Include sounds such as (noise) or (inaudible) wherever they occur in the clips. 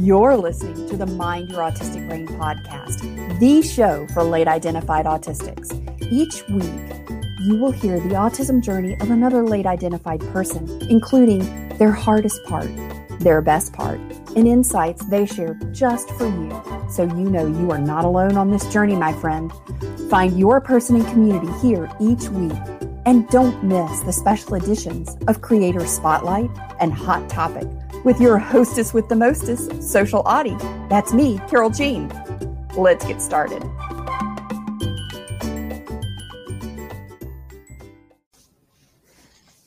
You're listening to the Mind Your Autistic Brain podcast, the show for late identified autistics. Each week, you will hear the autism journey of another late identified person, including their hardest part, their best part, and insights they share just for you. So you know you are not alone on this journey, my friend. Find your person and community here each week. And don't miss the special editions of Creator Spotlight and Hot Topic with your hostess with the mostest, Social Autie. That's me, Carole Jean. Let's get started.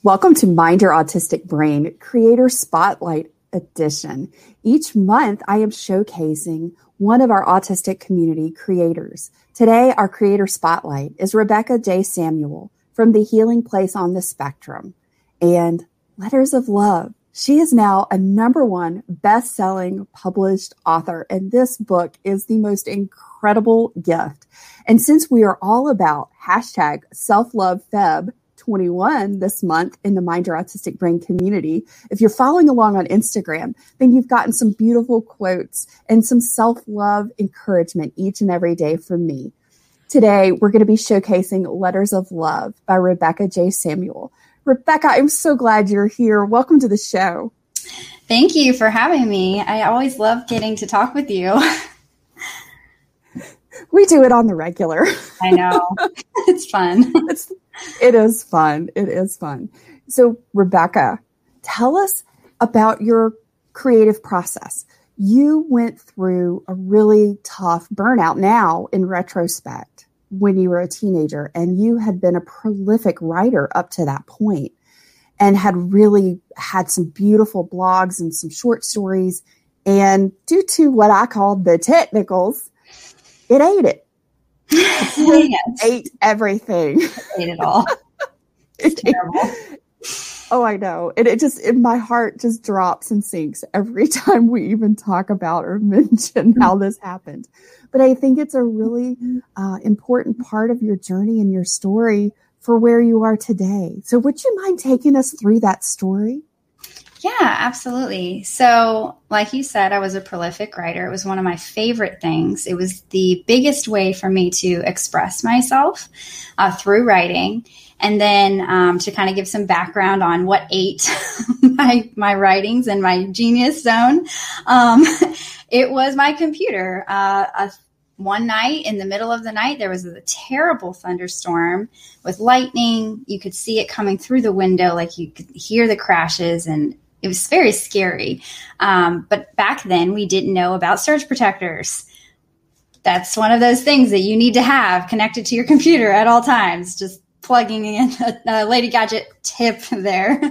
Welcome to Mind Your Autistic Brain Creator Spotlight Edition. Each month, I am showcasing one of our autistic community creators. Today, our creator spotlight is Rebekah J. Samuel from the Healing Place on the Spectrum and Letters of Love she is now a number one best selling published author, and this book is the most incredible gift. And since we are all about hashtag self love Feb 21 this month in the Mind Your Autistic Brain community, if you're following along on Instagram, then you've gotten some beautiful quotes and some self love encouragement each and every day from me. Today, we're going to be showcasing Letters of Love by Rebekah J. Samuel. Rebekah, I'm so glad you're here. Welcome to the show. Thank you for having me. I always love getting to talk with you. (laughs) we do it on the regular. I know. (laughs) It's fun. it's, it is fun. It is fun. So, Rebekah, tell us about your creative process. You went through a really tough burnout now in retrospect when you were a teenager and you had been a prolific writer up to that point and had really had some beautiful blogs and some short stories. And due to what I called the technicals, it ate it. (laughs) yes. ate everything. ate it all. (laughs) It's terrible. Oh, I know. And it just, it, my heart just drops and sinks every (laughs) time we even talk about or (laughs) mention how this happened. But I think it's a really uh, important part of your journey and your story for where you are today. So, would you mind taking us through that story? Yeah, absolutely. So, like you said, I was a prolific writer. It was one of my favorite things. It was the biggest way for me to express myself uh, through writing. And then um, to kind of give some background on what ate (laughs) my my writings and my genius zone, um, (laughs) it was my computer. Uh, a, one night in the middle of the night, there was a terrible thunderstorm with lightning. You could see it coming through the window, like you could hear the crashes, and it was very scary. Um, but back then, we didn't know about surge protectors. That's one of those things that you need to have connected to your computer at all times. Just plugging in a, a Lady Gadget tip there.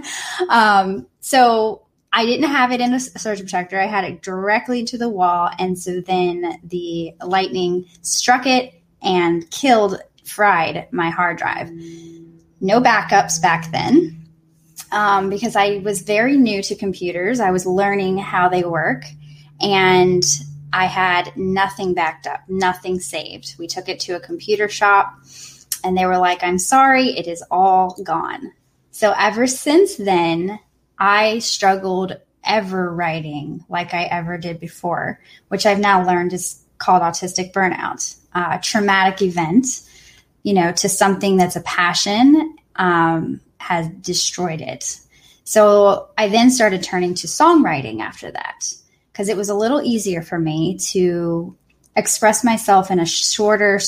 Um, so I didn't have it in a surge protector. I had it directly to the wall. And so then the lightning struck it and killed, fried my hard drive. No backups back then um, because I was very new to computers. I was learning how they work. And I had nothing backed up, nothing saved. We took it to a computer shop and they were like, I'm sorry, it is all gone. So ever since then, I struggled ever writing like I ever did before, which I've now learned is called autistic burnout. Uh, a traumatic event, you know, to something that's a passion um, has destroyed it. So I then started turning to songwriting after that because it was a little easier for me to express myself in a shorter,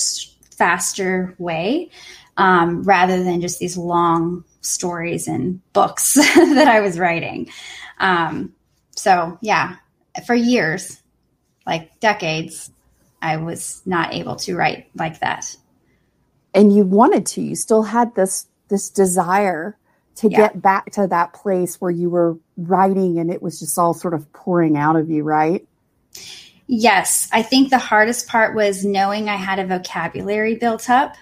faster way um, rather than just these long stories and books (laughs) that I was writing. Um, so, yeah, for years, like decades, I was not able to write like that. And you wanted to, you still had this this desire to yeah. get back to that place where you were writing and it was just all sort of pouring out of you, right? Yes, I think the hardest part was knowing I had a vocabulary built up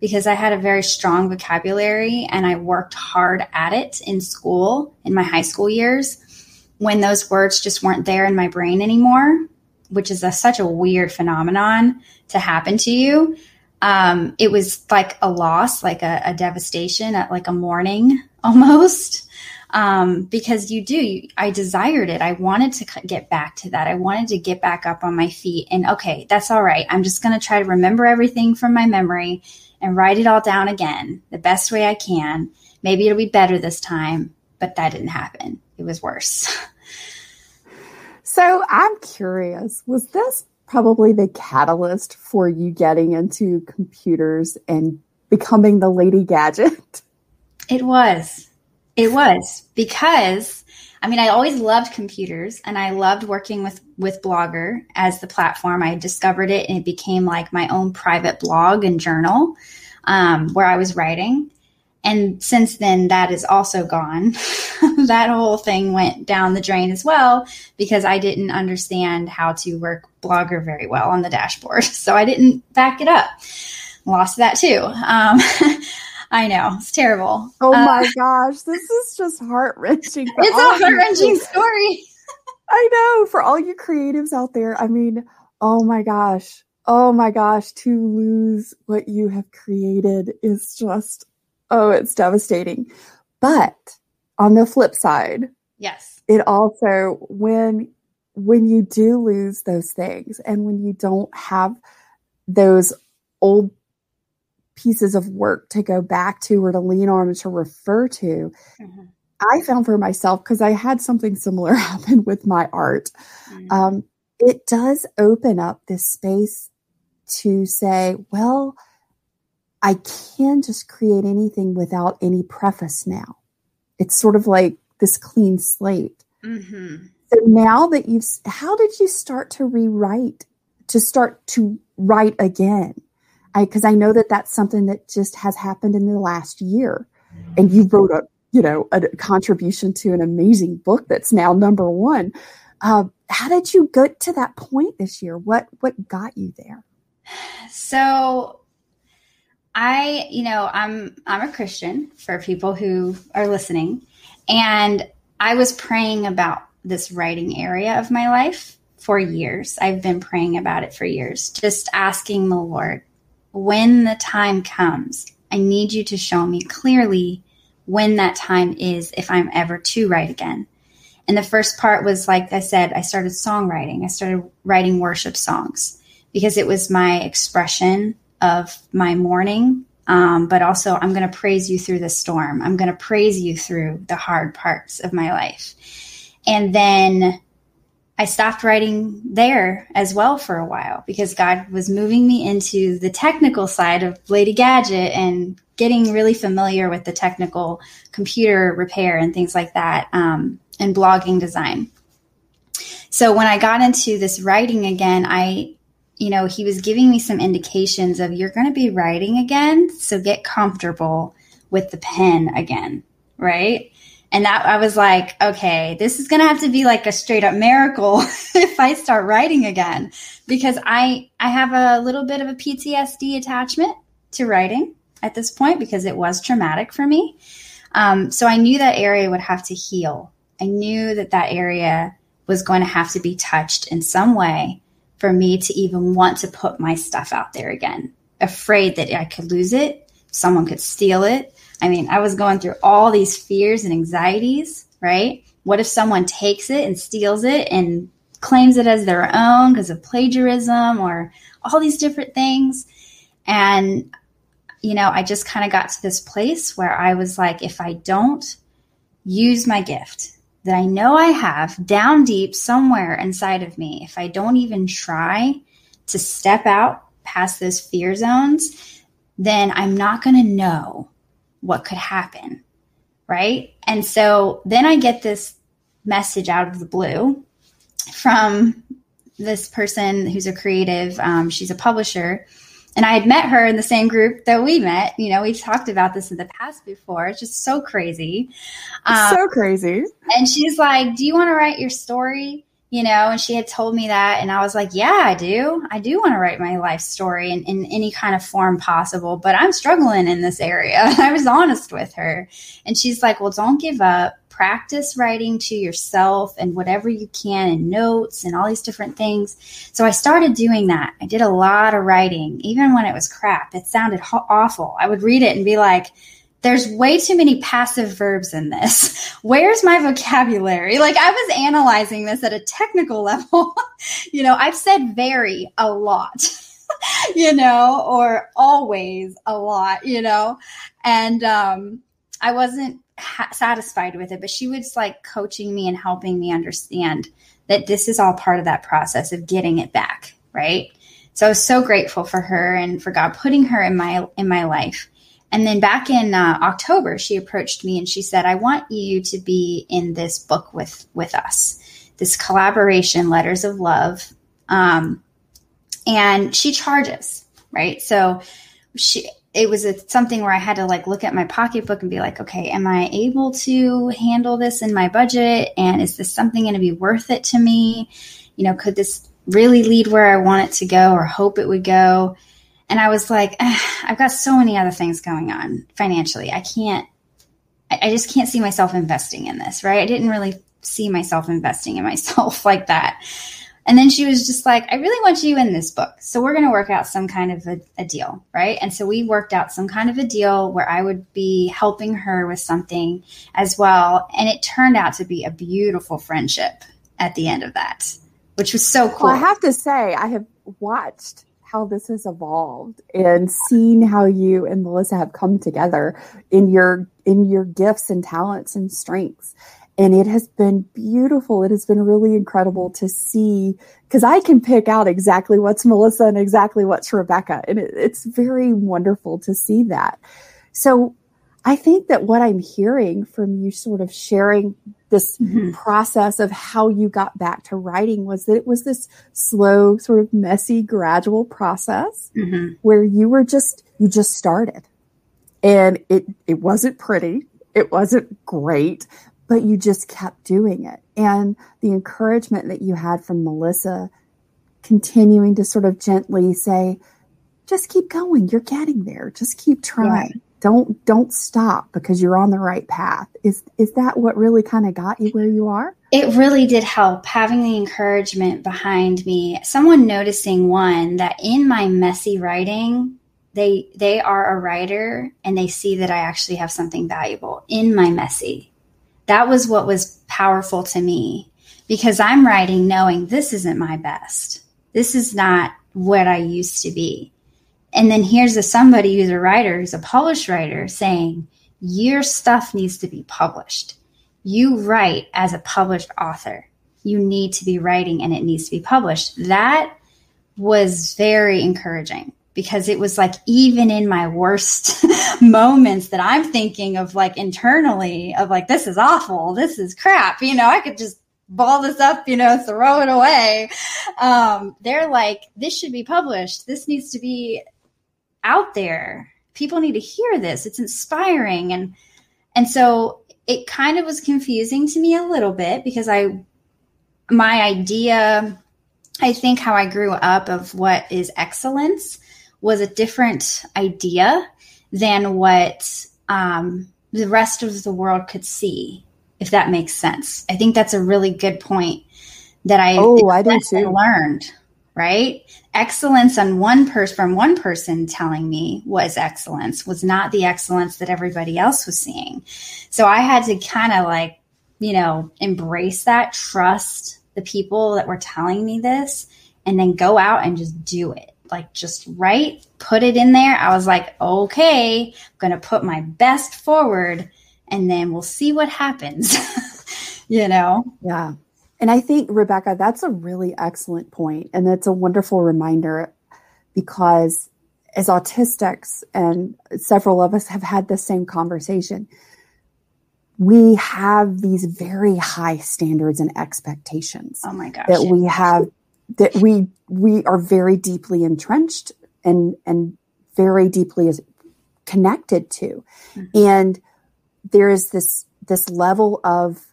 because I had a very strong vocabulary and I worked hard at it in school in my high school years when those words just weren't there in my brain anymore, which is a, such a weird phenomenon to happen to you. Um, it was like a loss, like a, a devastation, at like a mourning (laughs) almost. Um, because you do. You, I desired it. I wanted to get back to that. I wanted to get back up on my feet. And okay, that's all right. I'm just going to try to remember everything from my memory and write it all down again the best way I can. Maybe it'll be better this time, but that didn't happen. It was worse. So I'm curious, was this probably the catalyst for you getting into computers and becoming the lady gadget? It was. It was because I mean I always loved computers and I loved working with with Blogger as the platform. I discovered it and it became like my own private blog and journal um, where I was writing. And since then, that is also gone. (laughs) that whole thing went down the drain as well because I didn't understand how to work Blogger very well on the dashboard. (laughs) So I didn't back it up. Lost that too. Um, (laughs) I know it's terrible. Oh uh, my gosh, this is just heart wrenching. It's a heart wrenching story. (laughs) I know for all you creatives out there. I mean, oh my gosh, oh my gosh, to lose what you have created is just oh, it's devastating. But on the flip side, yes, it also when when you do lose those things and when you don't have those old pieces of work to go back to or to lean on or to refer to. Mm-hmm. I found for myself because I had something similar (laughs) happen with my art. Mm-hmm. Um, it does open up this space to say, well, I can just create anything without any preface now. It's sort of like this clean slate. Mm-hmm. So now that you've, how did you start to rewrite, to start to write again? Because I, I, know that that's something that just has happened in the last year. And you wrote a, you know, a, a contribution to an amazing book that's now number one. Uh, how did you get to that point this year? What what got you there? So I, you know, I'm I'm a Christian for people who are listening, and I was praying about this writing area of my life for years. I've been praying about it for years, just asking the Lord, when the time comes, I need you to show me clearly when that time is if I'm ever to write again. And the first part was like I said, I started songwriting. I started writing worship songs because it was my expression of my mourning, um, but also I'm going to praise you through the storm. I'm going to praise you through the hard parts of my life. And then I stopped writing there as well for a while because God was moving me into the technical side of Lady Gadget and getting really familiar with the technical computer repair and things like that um, and blogging design. So when I got into this writing again, I you know, he was giving me some indications of you're going to be writing again, so get comfortable with the pen again, right? And that I was like, okay, this is going to have to be like a straight up miracle (laughs) if I start writing again because I I have a little bit of a PTSD attachment to writing at this point because it was traumatic for me. Um, so I knew that area would have to heal. I knew that that area was going to have to be touched in some way for me to even want to put my stuff out there again. Afraid that I could lose it, someone could steal it. I mean, I was going through all these fears and anxieties, right? What if someone takes it and steals it and claims it as their own because of plagiarism or all these different things? And, you know, I just kind of got to this place where I was like, if I don't use my gift, that I know I have down deep somewhere inside of me, if I don't even try to step out past those fear zones, then I'm not going to know what could happen. Right. And so then I get this message out of the blue from this person who's a creative, um, she's a publisher and I had met her in the same group that we met. You know, we've talked about this in the past before. It's just so crazy. Um, so crazy. And she's like, Do you want to write your story? You know, and she had told me that. And I was like, Yeah, I do. I do want to write my life story in, in any kind of form possible, but I'm struggling in this area. (laughs) I was honest with her. And she's like, Well, don't give up practice writing to yourself and whatever you can and notes and all these different things. So I started doing that. I did a lot of writing, even when it was crap. It sounded ho- awful. I would read it and be like, there's way too many passive verbs in this. (laughs) Where's my vocabulary? Like I was analyzing this at a technical (laughs) level. you know, I've said very a lot, (laughs) you know, or always a lot, you know, and um, I wasn't ha- satisfied with it, but she was like coaching me and helping me understand that this is all part of that process of getting it back, right? So I was so grateful for her and for God putting her in my in my life. And then back in uh, October, she approached me and she said, "I want you to be in this book with with us, this collaboration, Letters of Love." Um, and she charges, right? So she it was a, something where I had to like look at my pocketbook and be like, okay, am I able to handle this in my budget? And is this something going to be worth it to me? You know, could this really lead where I want it to go or hope it would go? And I was like, I've got so many other things going on financially. I can't, I just can't see myself investing in this, right? I didn't really see myself investing in (laughs) myself like that. And then she was just like, I really want you in this book. So we're going to work out some kind of a, a, deal, right? And so we worked out some kind of a deal where I would be helping her with something as well. And it turned out to be a beautiful friendship at the end of that, which was so cool. Well, I have to say, I have watched how this has evolved and seen how you and Melissa have come together in your in your gifts and talents and strengths and it has been beautiful. It has been really incredible to see because I can pick out exactly what's Melissa and exactly what's Rebekah. And it, it's very wonderful to see that. So I think that what I'm hearing from you sort of sharing this mm-hmm. process of how you got back to writing was that it was this slow, sort of messy, gradual process mm-hmm. where you were just, you just started. And it, it wasn't pretty. It wasn't great, but you just kept doing it. And the encouragement that you had from Melissa continuing to sort of gently say, just keep going. You're getting there. Just keep trying. Right. Don't don't stop because you're on the right path. Is is that what really kind of got you where you are? It really did help having the encouragement behind me. Someone noticing one that in my messy writing, they they are a writer and they see that I actually have something valuable in my messy that was what was powerful to me because I'm writing knowing this isn't my best. This is not what I used to be. And then here's a somebody who's a writer, who's a published writer saying, your stuff needs to be published. You write as a published author. You need to be writing and it needs to be published. That was very encouraging because it was like even in my worst (laughs) moments that I'm thinking of like internally of like this is awful, this is crap, you know, I could just ball this up, you know, throw it away. Um, they're like, this should be published. This needs to be out there. People need to hear this. It's inspiring and and so it kind of was confusing to me a little bit because I my idea I think how I grew up of what is excellence was a different idea than what um, the rest of the world could see, if that makes sense. I think that's a really good point that I oh I do too. learned. Right, excellence on one person from one person telling me was excellence was not the excellence that everybody else was seeing. So I had to kind of like you know embrace that, trust the people that were telling me this, and then go out and just do it like just write, put it in there. I was like, okay, I'm to put my best forward and then we'll see what happens, (laughs) you know? Yeah. And I think, Rebekah, that's a really excellent point, And that's a wonderful reminder because as autistics, and several of us have had the same conversation, we have these very high standards and expectations. Oh my gosh. That we have that we we are very deeply entrenched and and very deeply connected to mm-hmm. and there is this this level of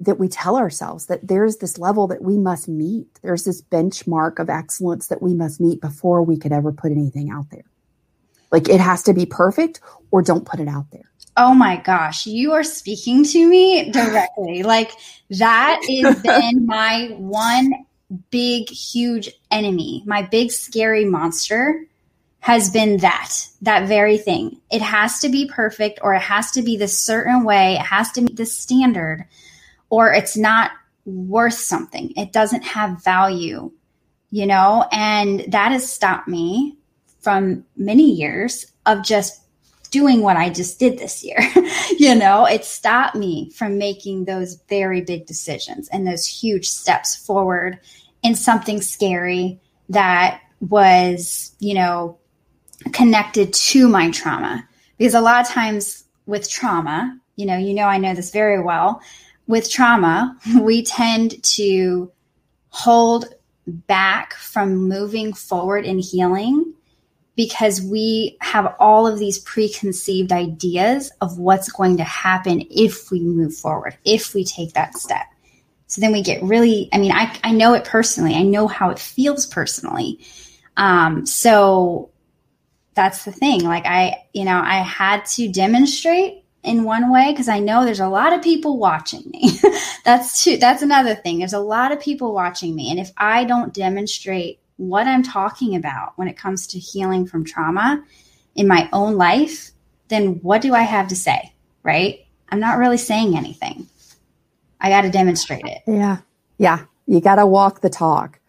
that we tell ourselves that there's this level that we must meet. There's this benchmark of excellence that we must meet before we could ever put anything out there. Like it has to be perfect or don't put it out there. Oh my gosh. You are speaking to me directly. (laughs) Like that has been (laughs) my one big, huge enemy, my big, scary monster has been that, that very thing. It has to be perfect or it has to be this certain way. It has to meet this standard or it's not worth something. It doesn't have value, you know? And that has stopped me from many years of just doing what I just did this year. (laughs) you know, it stopped me from making those very big decisions and those huge steps forward in something scary that was, you know, connected to my trauma. Because a lot of times with trauma, you know, you know, I know this very well. With trauma, (laughs) we tend to hold back from moving forward in healing because we have all of these preconceived ideas of what's going to happen if we move forward, if we take that step. So then we get really, I mean, I, I know it personally, I know how it feels personally. Um, so that's the thing. Like I, you know, I had to demonstrate in one way because I know there's a lot of people watching me. (laughs) that's too, that's another thing. There's a lot of people watching me. And if I don't demonstrate what I'm talking about when it comes to healing from trauma in my own life, then what do I have to say? Right? I'm not really saying anything. I got to demonstrate it. Yeah. Yeah. You got to walk the talk.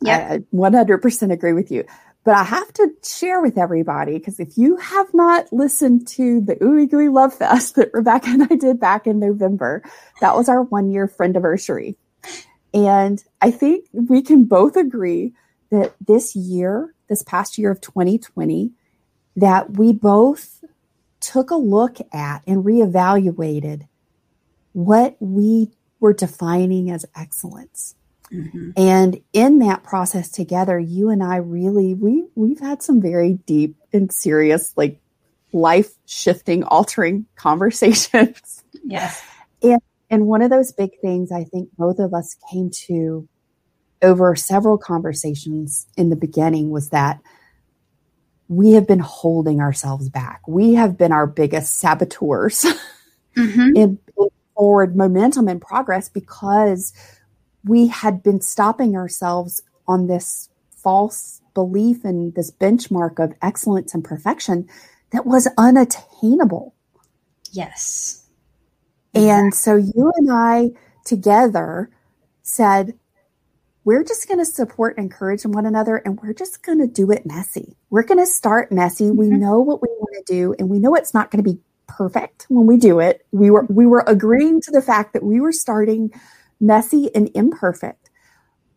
Yeah. I 100% agree with you. But I have to share with everybody because if you have not listened to the Ooey Gooey Love Fest that Rebekah and I did back in November, that was our one year friend anniversary. And I think we can both agree that this year, this past year of 2020, that we both took a look at and reevaluated what we were defining as excellence Mm-hmm. And in that process together, you and I really we we've had some very deep and serious like life shifting altering (laughs) conversations. Yes. And and one of those big things I think both of us came to over several conversations in the beginning was that we have been holding ourselves back. We have been our biggest saboteurs mm-hmm. (laughs) in, in forward momentum and progress because we had been stopping ourselves on this false belief and this benchmark of excellence and perfection that was unattainable. Yes. And so you and I together said, we're just going to support and encourage one another and we're just going to do it messy. We're going to start messy. Mm-hmm. We know what we want to do and we know it's not going to be perfect when we do it. We were we were agreeing to the fact that we were starting messy and imperfect.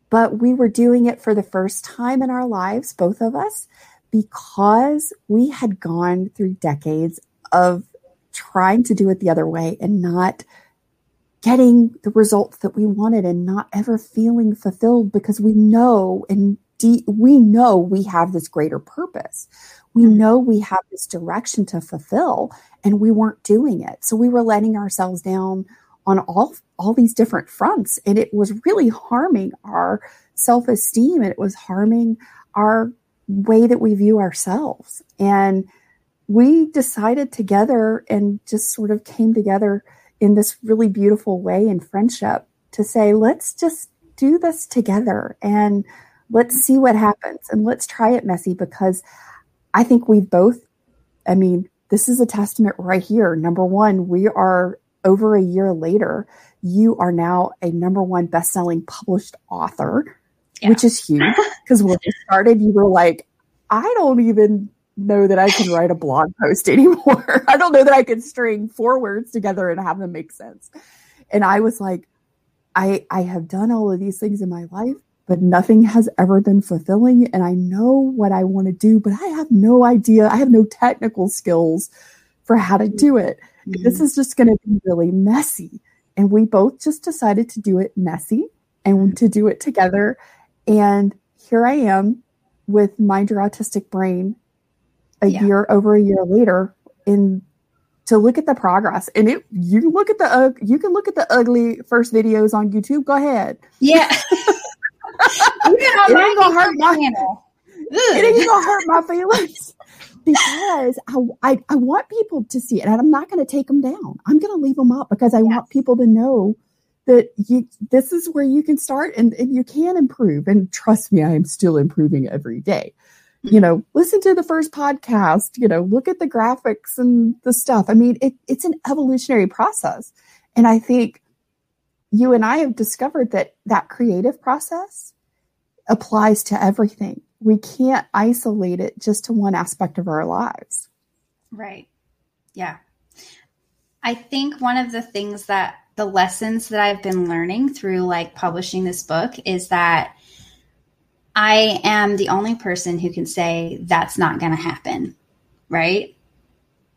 But we were doing it for the first time in our lives, both of us, because we had gone through decades of trying to do it the other way and not getting the results that we wanted and not ever feeling fulfilled because we know and de- we know we have this greater purpose. We mm-hmm. know we have this direction to fulfill and we weren't doing it. So we were letting ourselves down on all all these different fronts and it was really harming our self-esteem and it was harming our way that we view ourselves. And we decided together and just sort of came together in this really beautiful way in friendship to say let's just do this together and let's see what happens and let's try it messy because i think we've both i mean this is a testament right here. Number one we are over a year later, you are now a number one best-selling published author, yeah. which is huge. (laughs) Because when you started, you were like, I don't even know that I can write a blog post (laughs) anymore. I don't know that I can string four words together and have them make sense. And I was like, I I have done all of these things in my life, but nothing has ever been fulfilling. And I know what I want to do, but I have no idea. I have no technical skills for how to do it. Mm-hmm. This is just going to be really messy. And we both just decided to do it messy and to do it together. And here I am with Mind Your Autistic Brain a yeah. year over a year later in to look at the progress. And it you look at the uh, you can look at the ugly first videos on youtube. Go ahead. Yeah. (laughs) It ain't gonna hurt my (laughs) it ain't gonna hurt my feelings because I, I, I, want people to see it and I'm not going to take them down. I'm going to leave them up because I yes. want people to know that you, this is where you can start and, and you can improve. And trust me, I am still improving every day. Hmm. you know, listen to the first podcast, you know, look at the graphics and the stuff. I mean, it, it's an evolutionary process. And I think you and I have discovered that that creative process applies to everything. We can't isolate it just to one aspect of our lives. Right. Yeah. I think one of the things that the lessons that I've been learning through like publishing this book is that I am the only person who can say that's not going to happen. Right.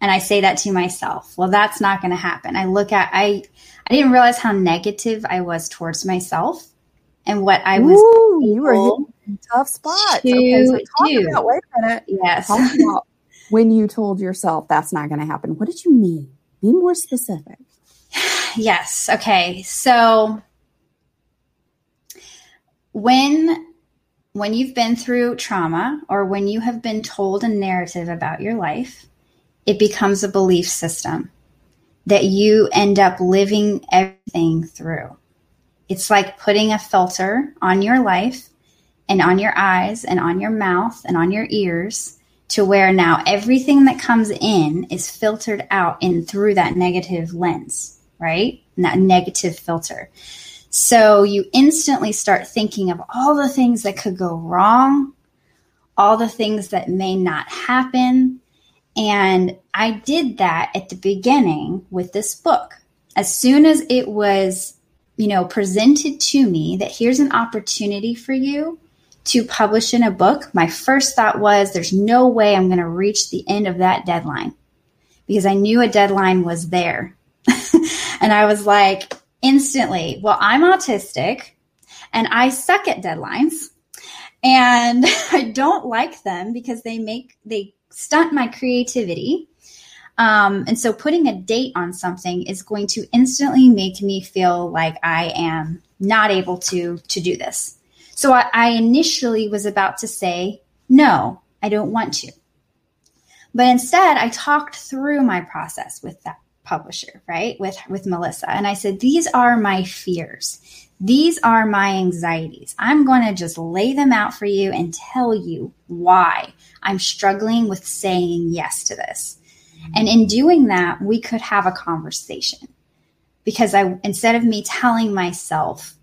And I say that to myself. Well, that's not going to happen. I look at, I, I didn't realize how negative I was towards myself and what I was. Ooh, you were tough spot. Okay, so talk about, wait a minute. Yes. (laughs) When you told yourself that's not going to happen. What did you mean? Be more specific. (sighs) Yes. Okay. So when when you've been through trauma or when you have been told a narrative about your life, it becomes a belief system that you end up living everything through. It's like putting a filter on your life and on your eyes and on your mouth and on your ears to where now everything that comes in is filtered out in through that negative lens, right? And that negative filter. So you instantly start thinking of all the things that could go wrong, all the things that may not happen. And I did that at the beginning with this book. As soon as it was, you know, presented to me that here's an opportunity for you to publish in a book, my first thought was there's no way I'm going to reach the end of that deadline because I knew a deadline was there. (laughs) and I was like, instantly, well, I'm autistic and I suck at deadlines and (laughs) I don't like them because they make, they stunt my creativity. Um, and so putting a date on something is going to instantly make me feel like I am not able to, to do this. So I, I initially was about to say, no, I don't want to. But instead, I talked through my process with that publisher, right? With with Melissa. And I said, "These are my fears. These are my anxieties. I'm going to just lay them out for you and tell you why I'm struggling with saying yes to this." And in doing that, we could have a conversation. Because I instead of me telling myself,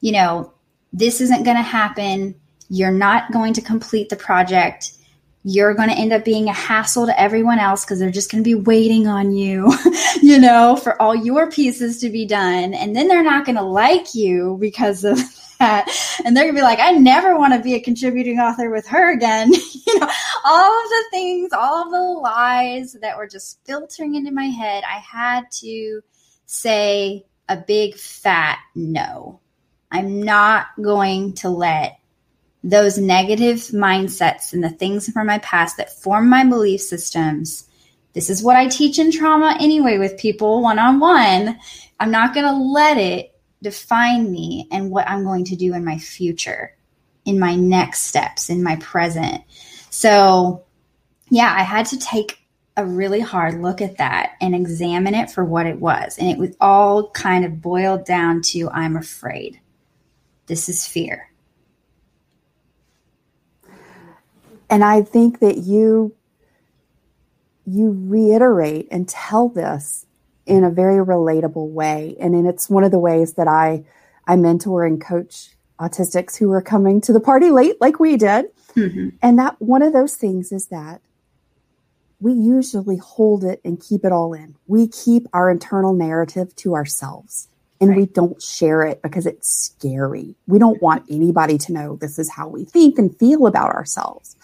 you know, this isn't going to happen, you're not going to complete the project, you're going to end up being a hassle to everyone else because they're just going to be waiting on you, (laughs) you know, for all your pieces to be done. And then they're not going to like you because of (laughs) that. And they're going to be like, I never want to be a contributing author with her again. (laughs) you know, all of the things, all of the lies that were just filtering into my head. I had to say a big fat no. I'm not going to let those negative mindsets and the things from my past that form my belief systems. This is what I teach in trauma anyway with people one on one. I'm not going to let it define me and what I'm going to do in my future, in my next steps, in my present. So, yeah, I had to take a really hard look at that and examine it for what it was. And it was all kind of boiled down to I'm afraid. This is fear. and I think that you you reiterate and tell this in a very relatable way. And it's one of the ways that I I mentor and coach autistics who are coming to the party late like we did. Mm-hmm. And that one of those things is that we usually hold it and keep it all in. We keep our internal narrative to ourselves and right. we don't share it because it's scary. We don't want anybody to know this is how we think and feel about ourselves.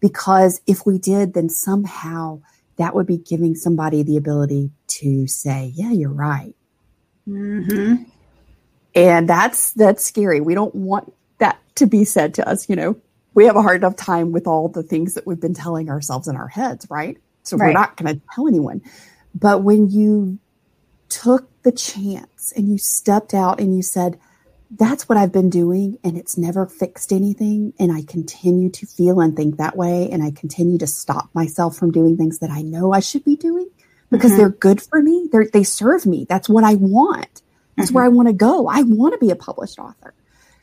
Because if we did, then somehow that would be giving somebody the ability to say, yeah, you're right. Mm-hmm. And that's, that's scary. We don't want that to be said to us. You know, we have a hard enough time with all the things that we've been telling ourselves in our heads, right? So right. we're not going to tell anyone. But when you took the chance and you stepped out and you said, that's what I've been doing and it's never fixed anything. And I continue to feel and think that way. And I continue to stop myself from doing things that I know I should be doing because mm-hmm. they're good for me. They're, they serve me. That's what I want. That's mm-hmm. where I want to go. I want to be a published author.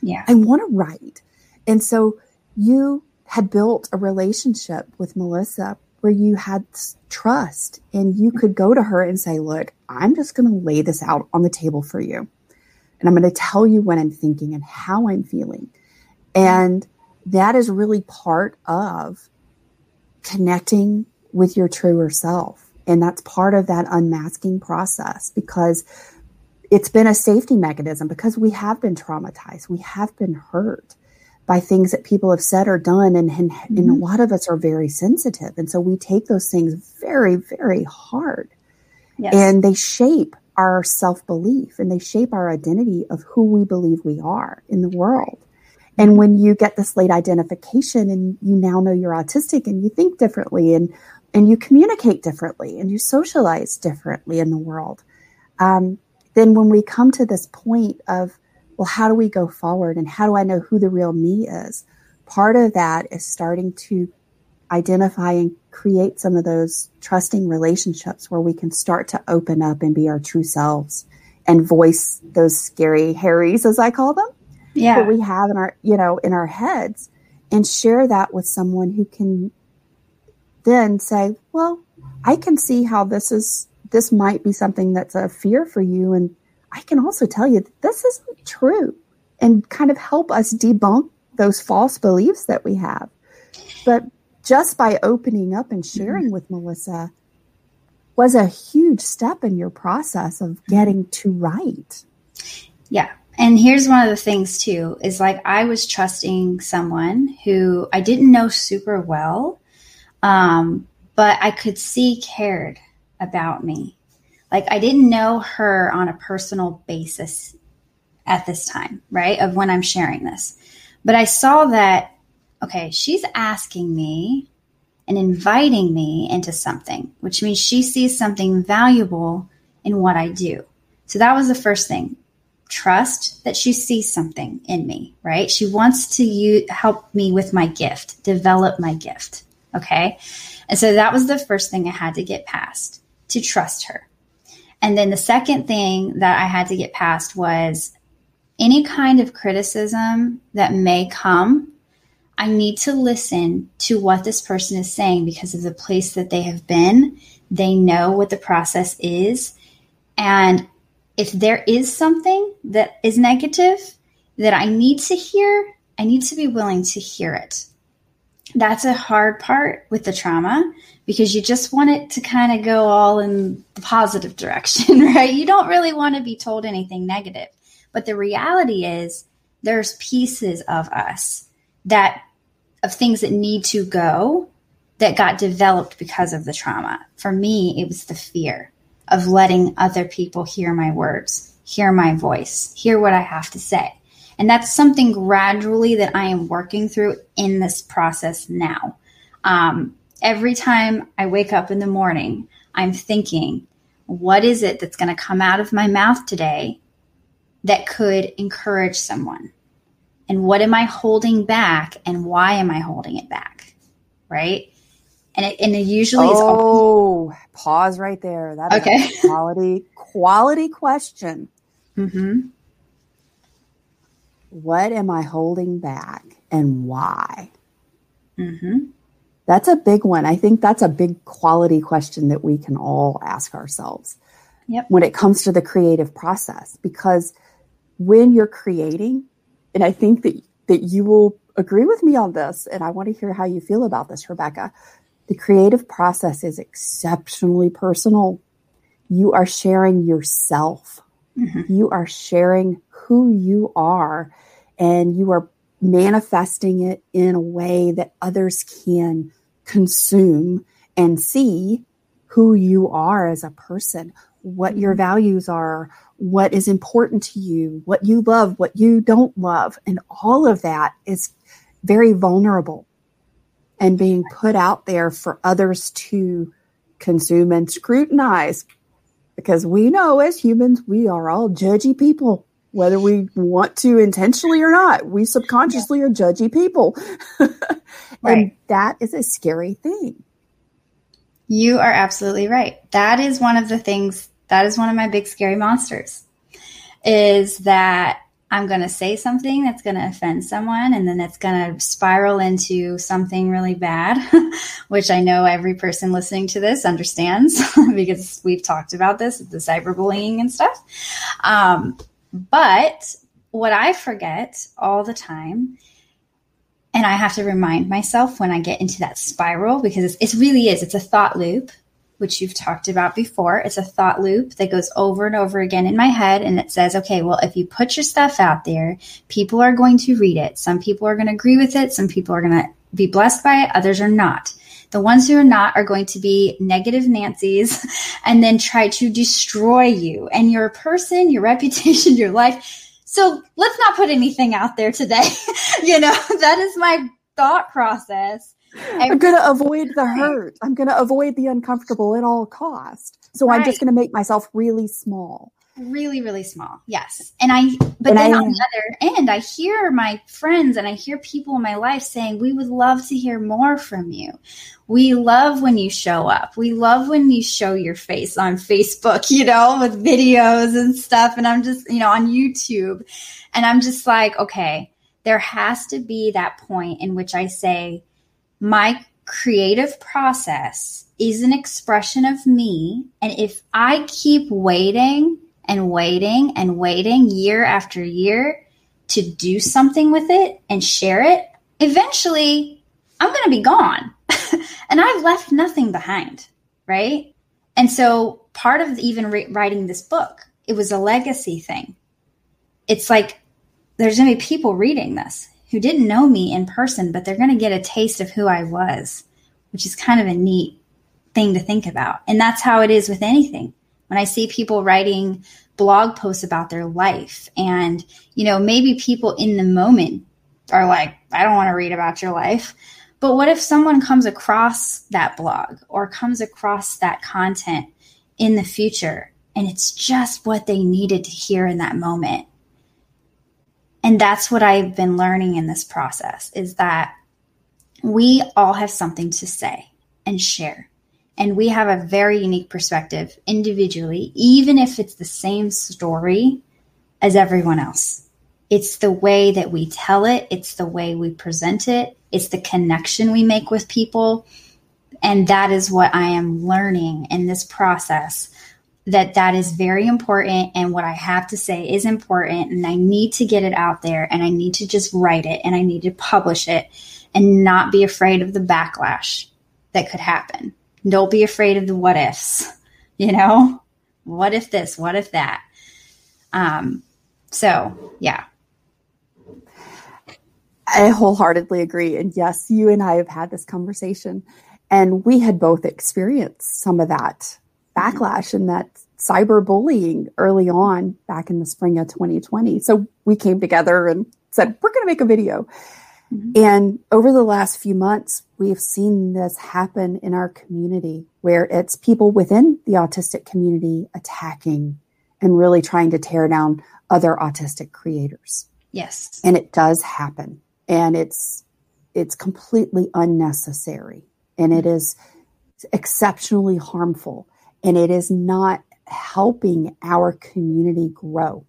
Yeah. I want to write. And so you had built a relationship with Melissa where you had trust and you could go to her and say, Look, I'm just going to lay this out on the table for you. And I'm going to tell you what I'm thinking and how I'm feeling. And that is really part of connecting with your truer self. And that's part of that unmasking process because it's been a safety mechanism because we have been traumatized. We have been hurt by things that people have said or done. And, and, mm-hmm. and a lot of us are very sensitive. And so we take those things very, very hard. Yes. And they shape our self belief and they shape our identity of who we believe we are in the world. And when you get this late identification and you now know you're autistic and you think differently and and you communicate differently and you socialize differently in the world, um, then when we come to this point of, well, how do we go forward and how do I know who the real me is? Part of that is starting to identify and create some of those trusting relationships where we can start to open up and be our true selves and voice those scary Harrys, as I call them, yeah. that we have in our, you know, in our heads and share that with someone who can then say, well, I can see how this is, this might be something that's a fear for you. And I can also tell you that this isn't true and kind of help us debunk those false beliefs that we have. But just by opening up and sharing mm-hmm. with Melissa was a huge step in your process of mm-hmm. getting to write. Yeah. And here's one of the things too is like I was trusting someone who I didn't know super well, um, but I could see cared about me. Like I didn't know her on a personal basis at this time, right? Of when I'm sharing this. But I saw that okay, she's asking me and inviting me into something, which means she sees something valuable in what I do. So that was the first thing. Trust that she sees something in me, right? She wants to use, help me with my gift, develop my gift. Okay. And so that was the first thing I had to get past to trust her. And then the second thing that I had to get past was any kind of criticism that may come I need to listen to what this person is saying because of the place that they have been. They know what the process is. And if there is something that is negative that I need to hear, I need to be willing to hear it. That's a hard part with the trauma because you just want it to kind of go all in the positive (laughs) direction, right? You don't really want to be told anything negative. But the reality is, there's pieces of us that of things that need to go that got developed because of the trauma. For me, it was the fear of letting other people hear my words, hear my voice, hear what I have to say. And that's something gradually that I am working through in this process now. Um, every time I wake up in the morning, I'm thinking, what is it that's going to come out of my mouth today that could encourage someone? and what am I holding back and why am I holding it back? Right. And it, and it usually oh, is. Oh, pause right there. That okay. (laughs) quality, quality question. Mm-hmm. What am I holding back and why? Mm-hmm. That's a big one. I think that's a big quality question that we can all ask ourselves yep. when it comes to the creative process. Because when you're creating, and I think that that you will agree with me on this, and I want to hear how you feel about this, Rebekah. The creative process is exceptionally personal. You are sharing yourself. Mm-hmm. You are sharing who you are, and you are manifesting it in a way that others can consume and see who you are as a person, what your mm-hmm. values are, what is important to you, what you love, what you don't love. And all of that is very vulnerable and being put out there for others to consume and scrutinize. Because we know as humans, we are all judgy people, whether we want to intentionally or not. We subconsciously yeah. are judgy people. (laughs) right. And that is a scary thing. You are absolutely right. That is one of the things that is one of my big scary monsters is that I'm going to say something that's going to offend someone, and then it's going to spiral into something really bad, (laughs) which I know every person listening to this understands (laughs) because we've talked about this, the cyberbullying and stuff. Um, but what I forget all the time, and I have to remind myself when I get into that spiral because it really is, it's a thought loop which you've talked about before. It's a thought loop that goes over and over again in my head. And it says, okay, well, if you put your stuff out there, people are going to read it. Some people are going to agree with it. Some people are going to be blessed by it. Others are not. The ones who are not are going to be negative Nancy's (laughs) and then try to destroy you and your person, your (laughs) reputation, your life. So let's not put anything out there today. (laughs) you know, that is my thought process I'm going to avoid the hurt. I'm going to avoid the uncomfortable at all cost. So right. I'm just going to make myself really small. Really, really small. Yes. And I, but and then I, on the other end, I hear my friends and I hear people in my life saying, we would love to hear more from you. We love when you show up. We love when you show your face on Facebook, you know, with videos and stuff. And I'm just, you know, on YouTube. And I'm just like, okay, there has to be that point in which I say, my creative process is an expression of me. And if I keep waiting and waiting and waiting year after year to do something with it and share it, eventually I'm going to be gone. (laughs) and I've left nothing behind, right? And so part of even re- writing this book, it was a legacy thing. It's like there's going to be people reading this who didn't know me in person, but they're going to get a taste of who I was, which is kind of a neat thing to think about. And that's how it is with anything. When I see people writing blog posts about their life, and, you know, maybe people in the moment are like, I don't want to read about your life. But what if someone comes across that blog or comes across that content in the future and it's just what they needed to hear in that moment? And that's what I've been learning in this process is that we all have something to say and share. And we have a very unique perspective individually, even if it's the same story as everyone else. It's the way that we tell it, it's the way we present it, it's the connection we make with people. And that is what I am learning in this process that that is very important and what I have to say is important and I need to get it out there and I need to just write it and I need to publish it and not be afraid of the backlash that could happen. Don't be afraid of the what ifs, you know? What if this? What if that? Um so, yeah. I wholeheartedly agree and yes, you and I have had this conversation and we had both experienced some of that backlash and that cyberbullying early on back in the spring of 2020. So we came together and said, we're going to make a video. Mm-hmm. And over the last few months, we've seen this happen in our community where it's people within the autistic community attacking and really trying to tear down other autistic creators. Yes. And it does happen. And it's it's completely unnecessary and it is exceptionally harmful and it is not helping our community grow.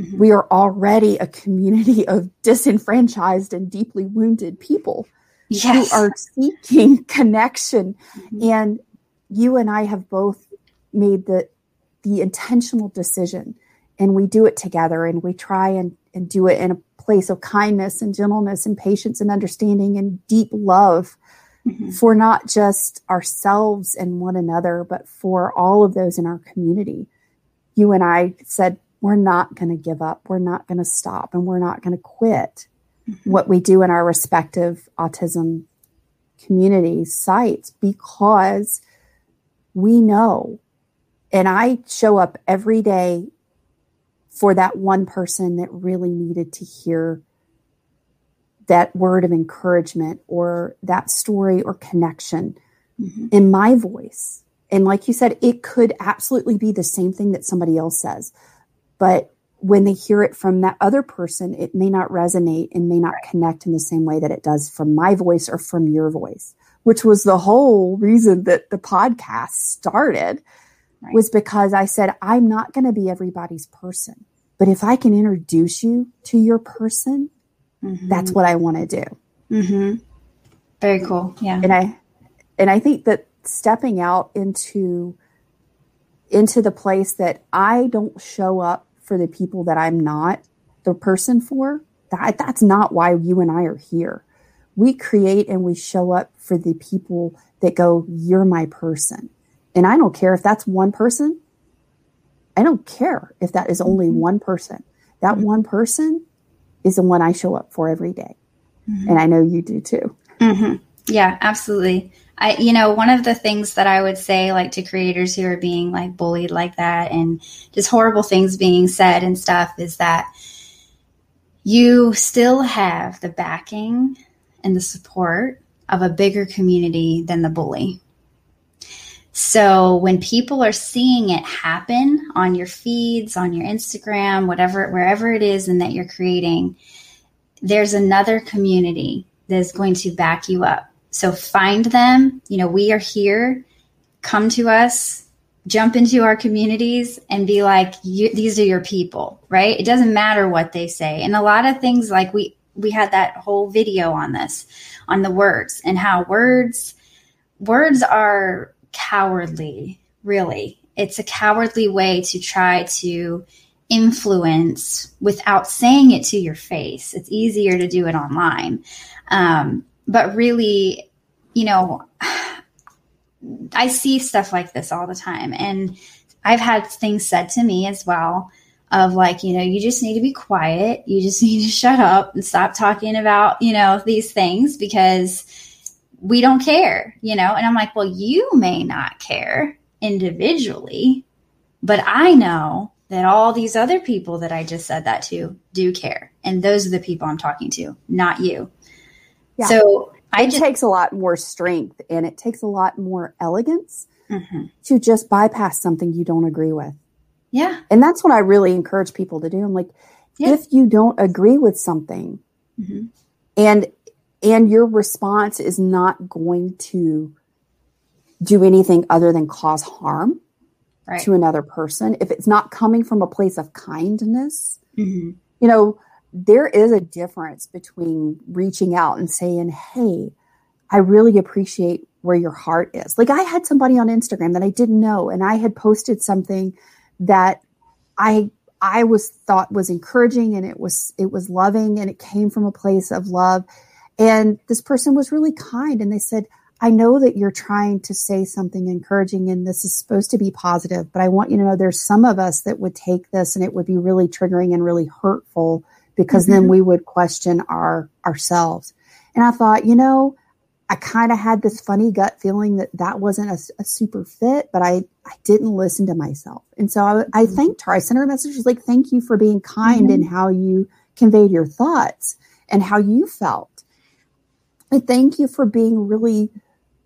Mm-hmm. We are already a community of disenfranchised and deeply wounded people yes. who are seeking (laughs) connection. Mm-hmm. And you and I have both made the the intentional decision and we do it together and we try and, and do it in a place of kindness and gentleness and patience and understanding and deep love mm-hmm. for not just ourselves and one another, but for all of those in our community. You and I said, we're not going to give up. We're not going to stop and we're not going to quit mm-hmm. what we do in our respective autism community sites because we know, and I show up every day for that one person that really needed to hear that word of encouragement or that story or connection mm-hmm. in my voice. And like you said, it could absolutely be the same thing that somebody else says. But when they hear it from that other person, it may not resonate and may not connect in the same way that it does from my voice or from your voice, which was the whole reason that the podcast started right. was because I said, I'm not going to be everybody's person But if I can introduce you to your person, mm-hmm. that's what I want to do. Mm-hmm. Very cool. Yeah. And I, and I think that stepping out into, into the place that I don't show up for the people that I'm not the person for, that that's not why you and I are here. We create and we show up for the people that go, you're my person. And I don't care if that's one person. I don't care if that is only mm-hmm. one person. That mm-hmm. one person is the one I show up for every day. Mm-hmm. And I know you do too. Mm-hmm. Yeah, absolutely. I, you know, one of the things that I would say, like to creators who are being like bullied like that and just horrible things being said and stuff, is that you still have the backing and the support of a bigger community than the bully. So when people are seeing it happen on your feeds, on your Instagram, whatever, wherever it is and that you're creating, there's another community that is going to back you up. So find them. You know, we are here. Come to us, jump into our communities and be like, these are your people, right? It doesn't matter what they say. And a lot of things like we, we had that whole video on this, on the words and how words, words are cowardly, really. It's a cowardly way to try to influence without saying it to your face. It's easier to do it online. Um, but really, you know, (sighs) I see stuff like this all the time. And I've had things said to me as well of like, you know, you just need to be quiet. You just (laughs) need to shut up and stop talking about, you know, these things because we don't care, you know? And I'm like, well, you may not care individually, but I know that all these other people that I just said that to do care. And those are the people I'm talking to, not you. Yeah. So I it just, takes a lot more strength and it takes a lot more elegance mm-hmm. to just bypass something you don't agree with. Yeah. And that's what I really encourage people to do. I'm like, yeah. if you don't agree with something mm-hmm. and and your response is not going to do anything other than cause harm right. to another person, if it's not coming from a place of kindness, mm-hmm. you know, there is a difference between reaching out and saying, Hey, I really appreciate where your heart is. Like I had somebody on Instagram that I didn't know and I had posted something that I I was thought was encouraging and it was it was loving and it came from a place of love. And this person was really kind and they said, I know that you're trying to say something encouraging and this is supposed to be positive, but I want you to know there's some of us that would take this and it would be really triggering and really hurtful because mm-hmm. then we would question our ourselves. And I thought, you know, I kind of had this funny gut feeling that that wasn't a, a, super fit, but I, I didn't listen to myself. And so I, I mm-hmm. thanked her. I sent her a message was like, thank you for being kind mm-hmm. in how you conveyed your thoughts and how you felt. And thank you for being really,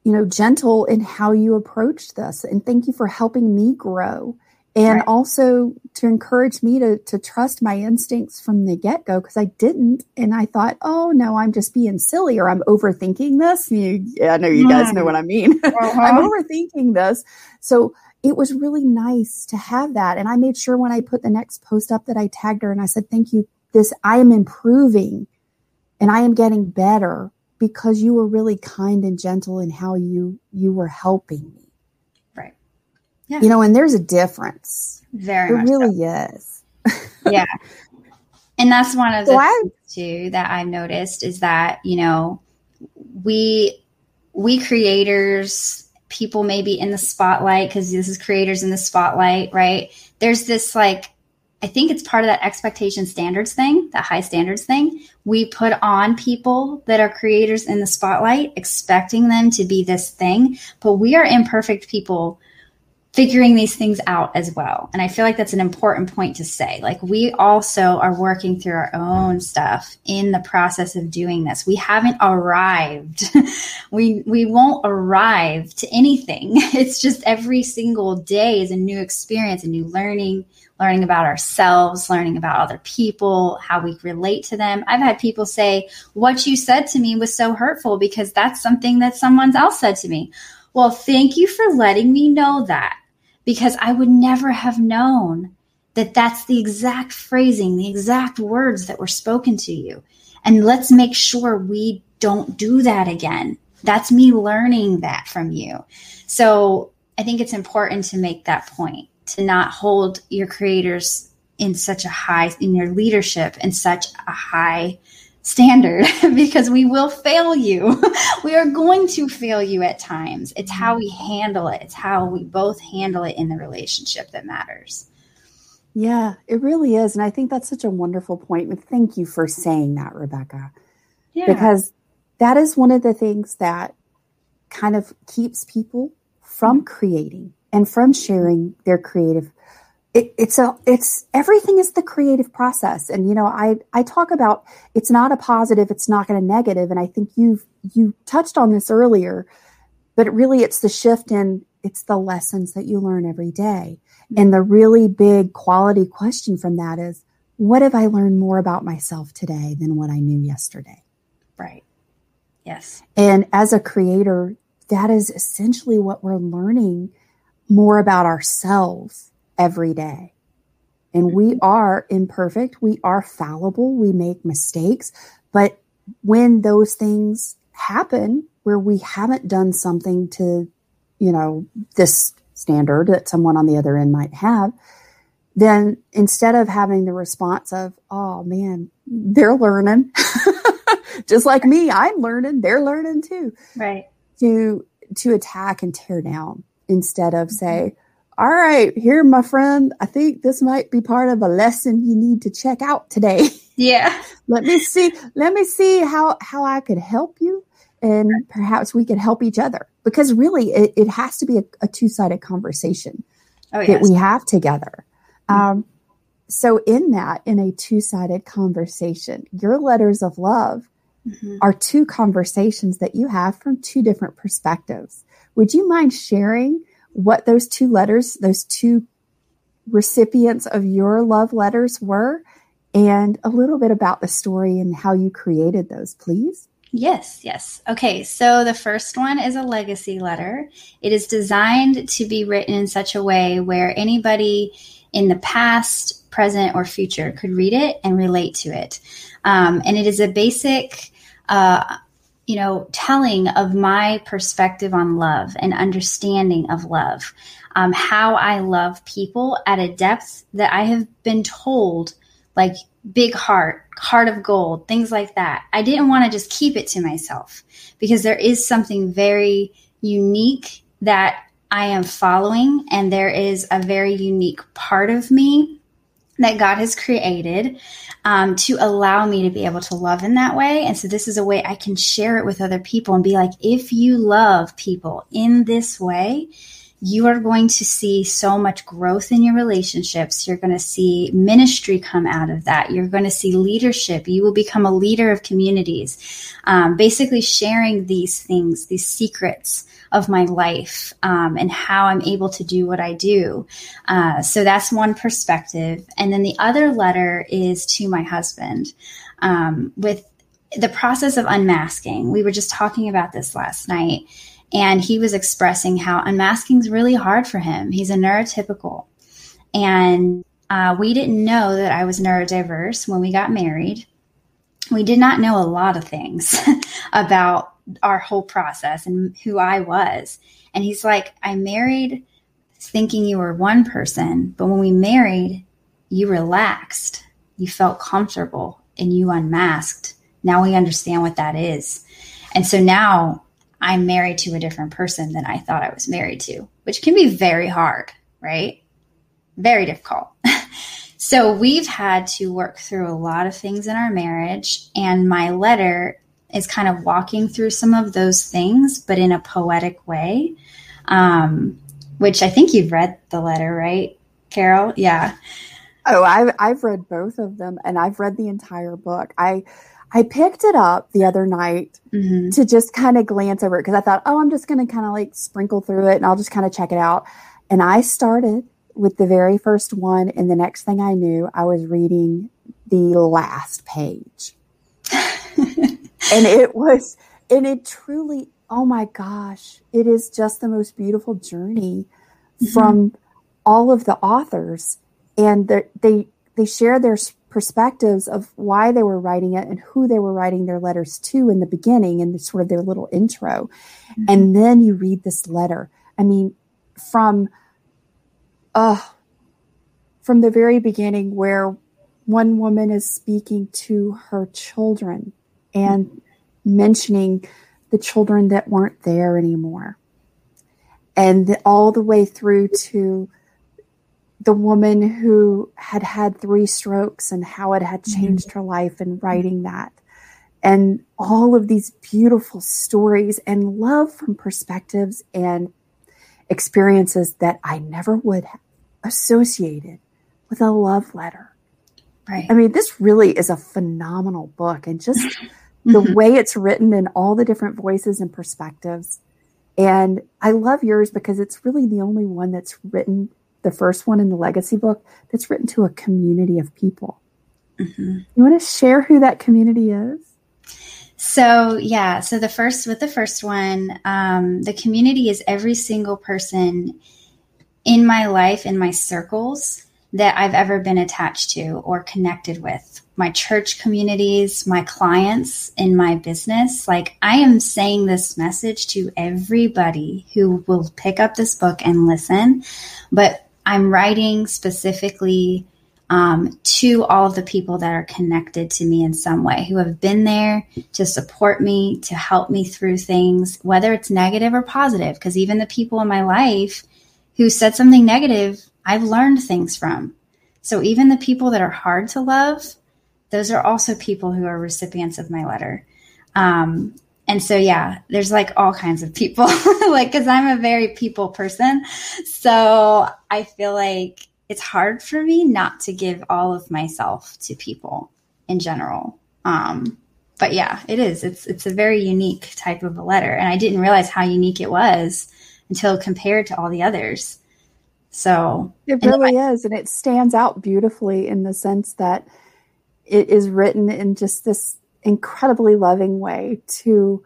you know, gentle in how you approached this. And thank you for helping me grow and right. also to encourage me to to trust my instincts from the get go because I didn't, and I thought, oh no, I'm just being silly or I'm overthinking this. You, yeah, I know you guys know what I mean. (laughs) Uh-huh. I'm overthinking this, so it was really nice to have that. And I made sure when I put the next post up that I tagged her and I said, thank you. This I am improving, and I am getting better because you were really kind and gentle in how you you were helping me. Yeah. You know, and there's a difference. Very there really so. is. (laughs) yeah. And that's one of the so things too that I've noticed is that, you know, we we creators, people maybe in the spotlight, because this is creators in the spotlight, right? There's this like I think it's part of that expectation standards thing, that high standards thing. We put on people that are creators in the spotlight, expecting them to be this thing, but we are imperfect people figuring these things out as well. And I feel like that's an important point to say. Like we also are working through our own stuff in the process of doing this. We haven't arrived. (laughs) we we won't arrive to anything. (laughs) It's just every single day is a new experience, a new learning, learning about ourselves, learning about other people, how we relate to them. I've had people say, "What you said to me was so hurtful because that's something that someone else said to me." Well, thank you for letting me know that because I would never have known that that's the exact phrasing, the exact words that were spoken to you. And let's make sure we don't do that again. That's me learning that from you. So I think it's important to make that point to not hold your creators in such a high, in your leadership in such a high standard (laughs) because we will fail you. (laughs) we are going to fail you at times. It's how we handle it, it's how we both handle it in the relationship that matters. Yeah, it really is. And I think that's such a wonderful point. Thank you for saying that, Rebekah. Yeah. Because that is one of the things that kind of keeps people from mm-hmm. creating and from sharing their creative it, it's a it's everything is the creative process. And you know i i talk about it's not a positive it's not going to negative. And i think you've you touched on this earlier but really it's the shift in it's the lessons that you learn every day. Mm-hmm. And the really big quality question from that is what have i learned more about myself today than what i knew yesterday? Right. Yes. And as a creator that is essentially what we're learning more about ourselves every day. And we mm-hmm. are imperfect, we are fallible, we make mistakes. But when those things happen where we haven't done something to, you know, this standard that someone on the other end might have, then instead of having the response of, oh man, they're learning, (laughs) just like me, I'm learning, they're learning too. Right. To to attack and tear down instead of say, all right, here, my friend, I think this might be part of a lesson you need to check out today. (laughs) Yeah. let me see, let me see how, how I could help you and perhaps we could help each other because really it, it has to be a, a two-sided conversation oh, yes. that we have together. Mm-hmm. Um, so in that, in a two-sided conversation, your letters of love mm-hmm. are two conversations that you have from two different perspectives. Would you mind sharing what those two letters, those two recipients of your love letters were, and a little bit about the story and how you created those, please? Yes, yes. Okay, so the first one is a legacy letter. It is designed to be written in such a way where anybody in the past, present, or future could read it and relate to it. Um, and it is a basic uh, you know, telling of my perspective on love and understanding of love, um, how I love people at a depth that I have been told, like big heart, heart of gold, things like that. I didn't want to just keep it to myself because there is something very unique that I am following, and there is a very unique part of me that God has created um, to allow me to be able to love in that way. And so this is a way I can share it with other people and be like, if you love people in this way, you are going to see so much growth in your relationships. You're going to see ministry come out of that. You're going to see leadership. You will become a leader of communities. Um, basically, sharing these things, these secrets of my life um, and how I'm able to do what I do. Uh, so that's one perspective. And then the other letter is to my husband um, with the process of unmasking. We were just talking about this last night. And he was expressing how unmasking is really hard for him. He's a neurotypical. And uh, we didn't know that I was neurodiverse when we got married. We did not know a lot of things (laughs) about our whole process and who I was. And he's like, I married thinking you were one person, but when we married, you relaxed, you felt comfortable, and you unmasked. Now we understand what that is. And so now I'm married to a different person than I thought I was married to, which can be very hard, right? Very difficult. (laughs) so we've had to work through a lot of things in our marriage. And my letter is kind of walking through some of those things, but in a poetic way. Um, which I think you've read the letter, right, Carole? Yeah. Oh, I've I've read both of them, and I've read the entire book. I I picked it up the other night mm-hmm. to just kind of glance over it because I thought, oh, I'm just going to kind of like sprinkle through it, and I'll just kind of check it out. And I started with the very first one, and the next thing I knew, I was reading the last page. (laughs) and it was, and it truly, oh my gosh, it is just the most beautiful journey mm-hmm. from all of the authors and they they share their perspectives of why they were writing it and who they were writing their letters to in the beginning and sort of their little intro. Mm-hmm. And then you read this letter. I mean, from uh from the very beginning where one woman is speaking to her children and mm-hmm. mentioning the children that weren't there anymore. And the, all the way through to the woman who had had three strokes and how it had mm-hmm. changed mm-hmm. her life and writing that and all of these beautiful stories and love from perspectives and experiences that I never would have associated with a love letter. Right. I mean, this really is a phenomenal book and just (laughs) the mm-hmm. way it's written and all the different voices and perspectives. And I love yours because it's really the only one that's written the first one in the legacy book that's written to a community of people. Mm-hmm. You want to share who that community is? So yeah, so the first with the first one, um, the community is every single person in my life in my circles that I've ever been attached to or connected with. My church communities, my clients in my business. Like I am saying this message to everybody who will pick up this book and listen, but I'm writing specifically um, to all of the people that are connected to me in some way, who have been there to support me, to help me through things, whether it's negative or positive. Because even the people in my life who said something negative, I've learned things from. So even the people that are hard to love, those are also people who are recipients of my letter. Um, and so yeah there's like all kinds of people (laughs) like because i'm a very people person. So i feel like it's hard for me not to give all of myself to people in general. Um but yeah it is. It's it's a very unique type of a letter. And i didn't realize how unique it was until compared to all the others. So it really I, is. And it stands out beautifully in the sense that it is written in just this incredibly loving way to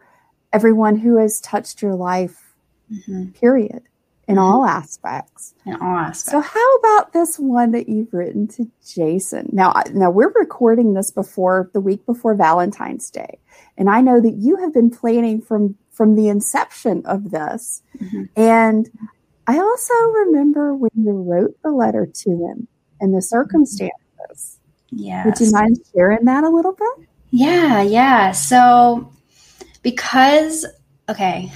everyone who has touched your life, mm-hmm. period, in mm-hmm. all aspects. In all aspects. So, how about this one that you've written to Jason? Now, now we're recording this before the week before Valentine's Day, and I know that you have been planning from from the inception of this, mm-hmm. and I also remember when you wrote the letter to him and the circumstances. Yeah. Would you mind sharing that a little bit? Yeah, yeah. So because okay,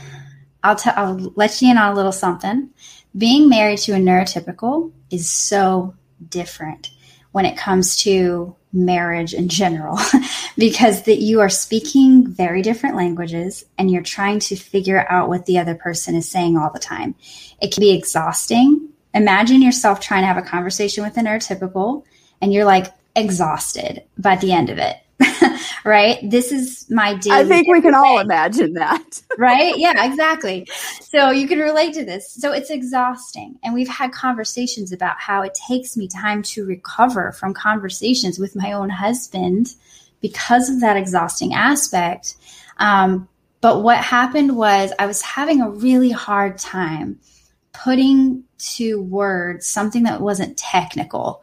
I'll tell I'll let you in on a little something. Being married to a neurotypical is so different when it comes to marriage in general (laughs) because that you are speaking very different languages and you're trying to figure out what the other person is saying all the time. It can be exhausting. Imagine yourself trying to have a conversation with a neurotypical and you're like exhausted by the end of it (laughs) right? This is my daily. I think we can all imagine that. (laughs) right? Yeah, exactly. So you can relate to this. So it's exhausting. And we've had conversations about how it takes me time to recover from conversations with my own husband because of that exhausting aspect. Um, but what happened was I was having a really hard time putting to words something that wasn't technical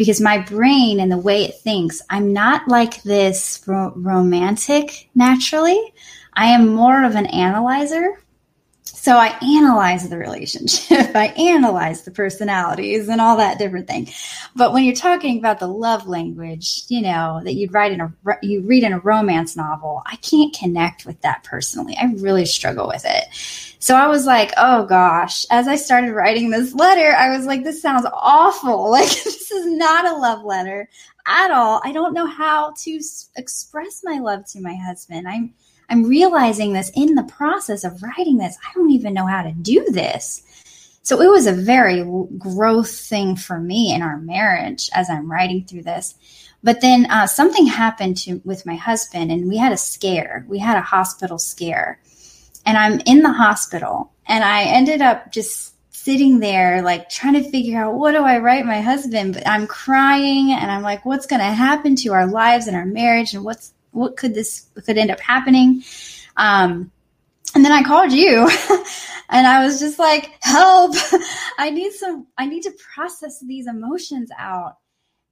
because my brain and the way it thinks, I'm not like this ro- romantic naturally. I am more of an analyzer. So I analyze the relationship, (laughs) I analyze the personalities and all that different thing. But when you're talking about the love language, you know, that you'd write in a you read in a romance novel, I can't connect with that personally. I really struggle with it. So I was like, oh gosh, as I started writing this letter, I was like, this sounds awful. (laughs) Like, this is not a love letter at all. I don't know how to s- express my love to my husband. I'm, I'm realizing this in the process of writing this. I don't even know how to do this. So it was a very growth thing for me in our marriage as I'm writing through this. But then uh, something happened to with my husband, and we had a scare. We had a hospital scare and I'm in the hospital and I ended up just sitting there like trying to figure out what do I write my husband but I'm crying and I'm like what's going to happen to our lives and our marriage and what's what could this could end up happening um and then I called you (laughs) and I was just like, help. (laughs) I need some, I need to process these emotions out.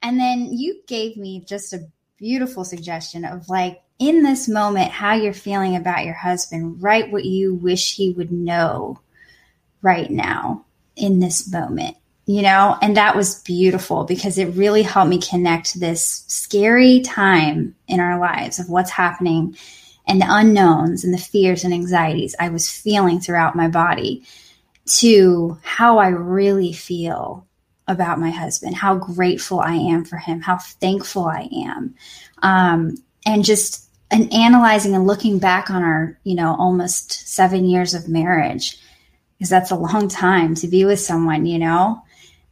And then you gave me just a beautiful suggestion of like, in this moment, how you're feeling about your husband, write what you wish he would know right now in this moment, you know? And that was beautiful because it really helped me connect this scary time in our lives of what's happening and the unknowns and the fears and anxieties I was feeling throughout my body to how I really feel about my husband, how grateful I am for him, how thankful I am. Um, and just and analyzing and looking back on our, you know, almost seven years of marriage, because that's a long time to be with someone, you know,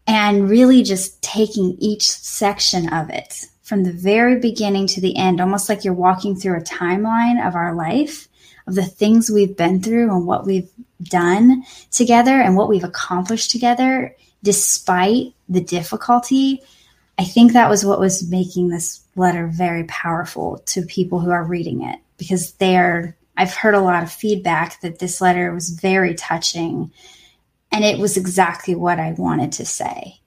and really just taking each section of it from the very beginning to the end, almost like you're walking through a timeline of our life, of the things we've been through and what we've done together and what we've accomplished together, despite the difficulty. I think that was what was making this letter very powerful to people who are reading it because they're, I've heard a lot of feedback that this letter was very touching and it was exactly what I wanted to say.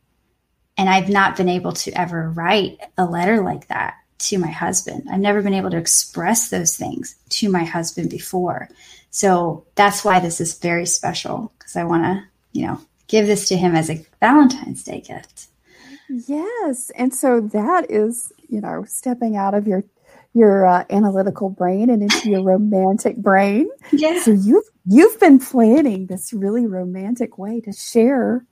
And I've not been able to ever write a letter like that to my husband. I've never been able to express those things to my husband before. So that's why this is very special because I want to, you know, give this to him as a Valentine's Day gift. Yes. And so that is, you know, stepping out of your your uh, analytical brain and into your romantic brain. Yeah. So you've you've been planning this really romantic way to share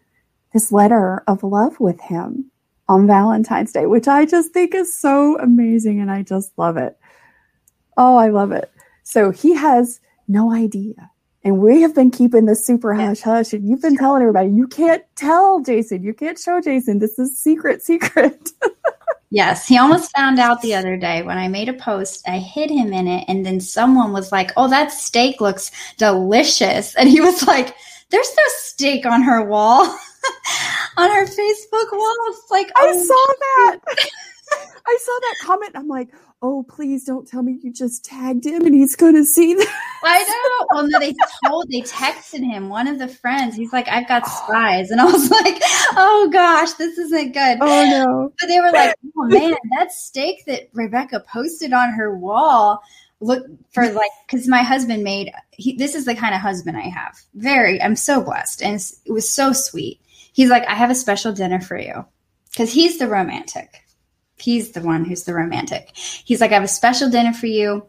this letter of love with him on Valentine's Day, which I just think is so amazing and I just love it. Oh, I love it. So he has no idea. And we have been keeping this super hush hush, and you've been telling everybody, you can't tell Jason, you can't show Jason. This is secret, (laughs) secret. Yes, he almost found out the other day when I made a post. I hid him in it, and then someone was like, Oh, that steak looks delicious. And he was like, There's no steak on her wall. (laughs) on her Facebook wall. It's like I oh, saw that. (laughs) I saw that comment. I'm like, oh, please don't tell me you just tagged him and he's going to see that. I know. Well, no, they told, they texted him, one of the friends. He's like, I've got spies. And I was like, oh gosh, this isn't good. Oh no. But they were like, oh man, that steak that Rebekah posted on her wall look for like because my husband made he, this is the kind of husband i have very i'm so blessed and it was so sweet he's like, I have a special dinner for you. Because he's the romantic. He's the one who's the romantic. He's like, I have a special dinner for you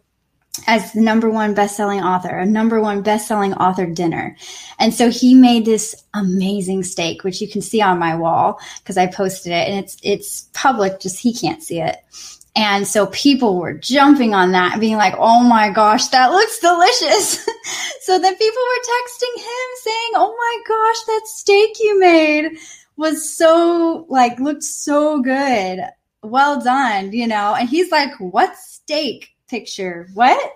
as the number one best-selling author, a number one best-selling author dinner. And so he made this amazing steak, which you can see on my wall because I posted it and it's it's public, just he can't see it. And so people were jumping on that, being like, oh my gosh, that looks delicious. (laughs) so then people were texting him saying, oh my gosh, that steak you made was so, like, looked so good. Well done, you know? And he's like, what steak picture? What?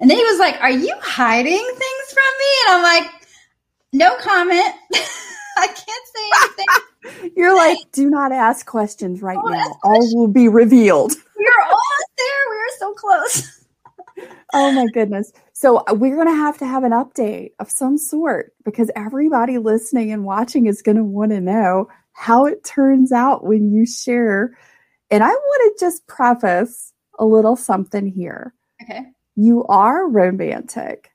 And then he was like, are you hiding things from me? And I'm like, no comment. (laughs) I can't say anything. (laughs) You're like, do not ask questions right oh, now. All will be revealed. (laughs) We're almost there. We are so close. oh my goodness. So uh, we're going to have to have an update of some sort because everybody listening and watching is going to want to know how it turns out when you share. And I want to just preface a little something here. Okay. You are romantic.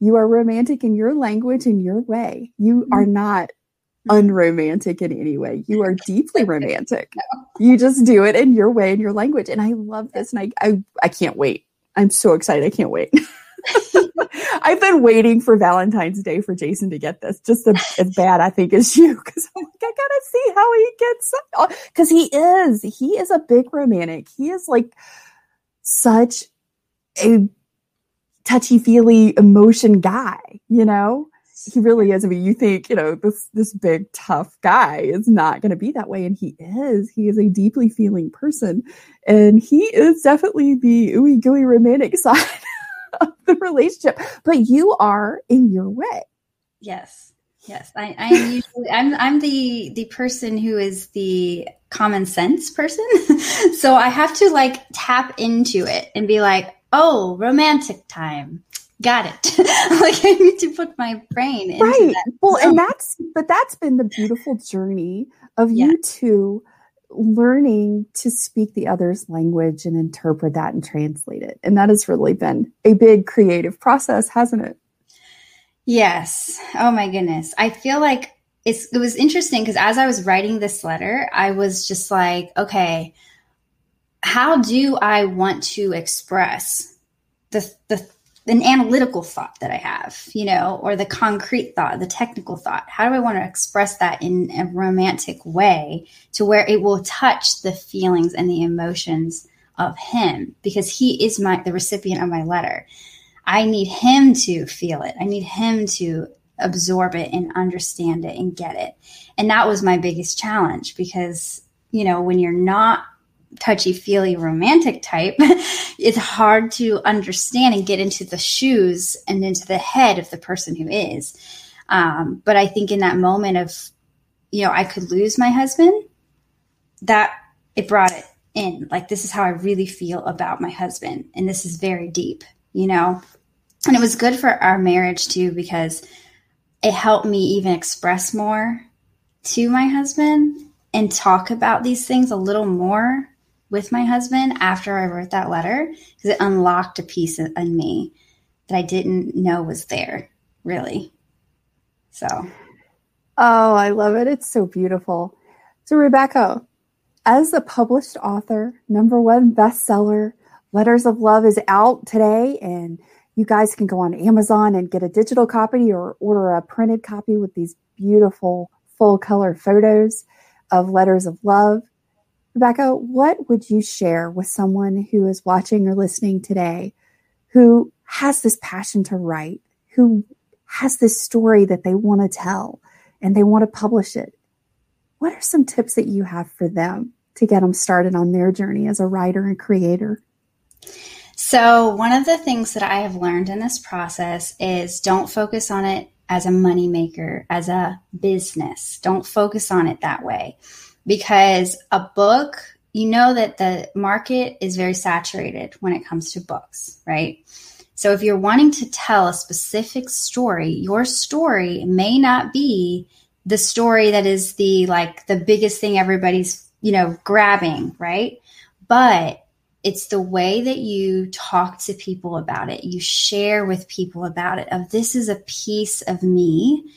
You are romantic in your language in your way. You mm-hmm. are not unromantic in any way. You are deeply (laughs) romantic. no. You just do it in your way, in your language. And I love this. And I, I, I can't wait. I'm so excited. I can't wait. (laughs) I've been waiting for Valentine's Day for Jason to get this, just as, bad I think as you, because I'm like, I gotta see how he gets, because he is, he is a big romantic. He is like such a touchy feely emotion guy, you know? he really is. I mean, you think, you know, this this big tough guy is not going to be that way, and he is. He is a deeply feeling person, and he is definitely the ooey gooey romantic (laughs) side of the relationship. But you are in your way. Yes, yes. I, am usually I'm I'm the the person who is the common sense person, (laughs) so I have to like tap into it and be like, oh, romantic time got it. (laughs) like I need to put my brain into right. that. Well, and that's but that's been the beautiful journey of Yeah. you two learning to speak the other's language and interpret that and translate it. And that has really been a big creative process, hasn't it? Yes. Oh my goodness. I feel like it's it was interesting because as I was writing this letter, I was just like, okay, how do I want to express the the an analytical thought that I have, you know, or the concrete thought, the technical thought? How do I want to express that in a romantic way to where it will touch the feelings and the emotions of him because he is my the recipient of my letter. I need him to feel it. I need him to absorb it and understand it and get it. And that was my biggest challenge because, you know, when you're not touchy feely romantic type, (laughs) it's hard to understand and get into the shoes and into the head of the person who is. Um, but I think in that moment of, you know, I could lose my husband, that it brought it in. Like, this is how I really feel about my husband. And this is very deep, you know? And it was good for our marriage too, because it helped me even express more to my husband and talk about these things a little more with my husband after I wrote that letter because it unlocked a piece in me that I didn't know was there, really. So, Oh, I love it. It's so beautiful. So, Rebekah, as a published author, number one bestseller, Letters of Love is out today, and you guys can go on Amazon and get a digital copy or order a printed copy with these beautiful full color photos of Letters of Love. Rebekah, what would you share with someone who is watching or listening today who has this passion to write, who has this story that they want to tell? and they want to publish it. What are some tips that you have for them to get them started on their journey as a writer and creator? So, one of the things that I have learned in this process is don't focus on it as a moneymaker, as a business. Don't focus on it that way because a book, you know that the market is very saturated when it comes to books, right? So, if you're wanting to tell a specific story, your story may not be the story that is the like the biggest thing everybody's, you know, grabbing, right? But it's the way that you talk to people about it. You share with people about it of this is a piece of me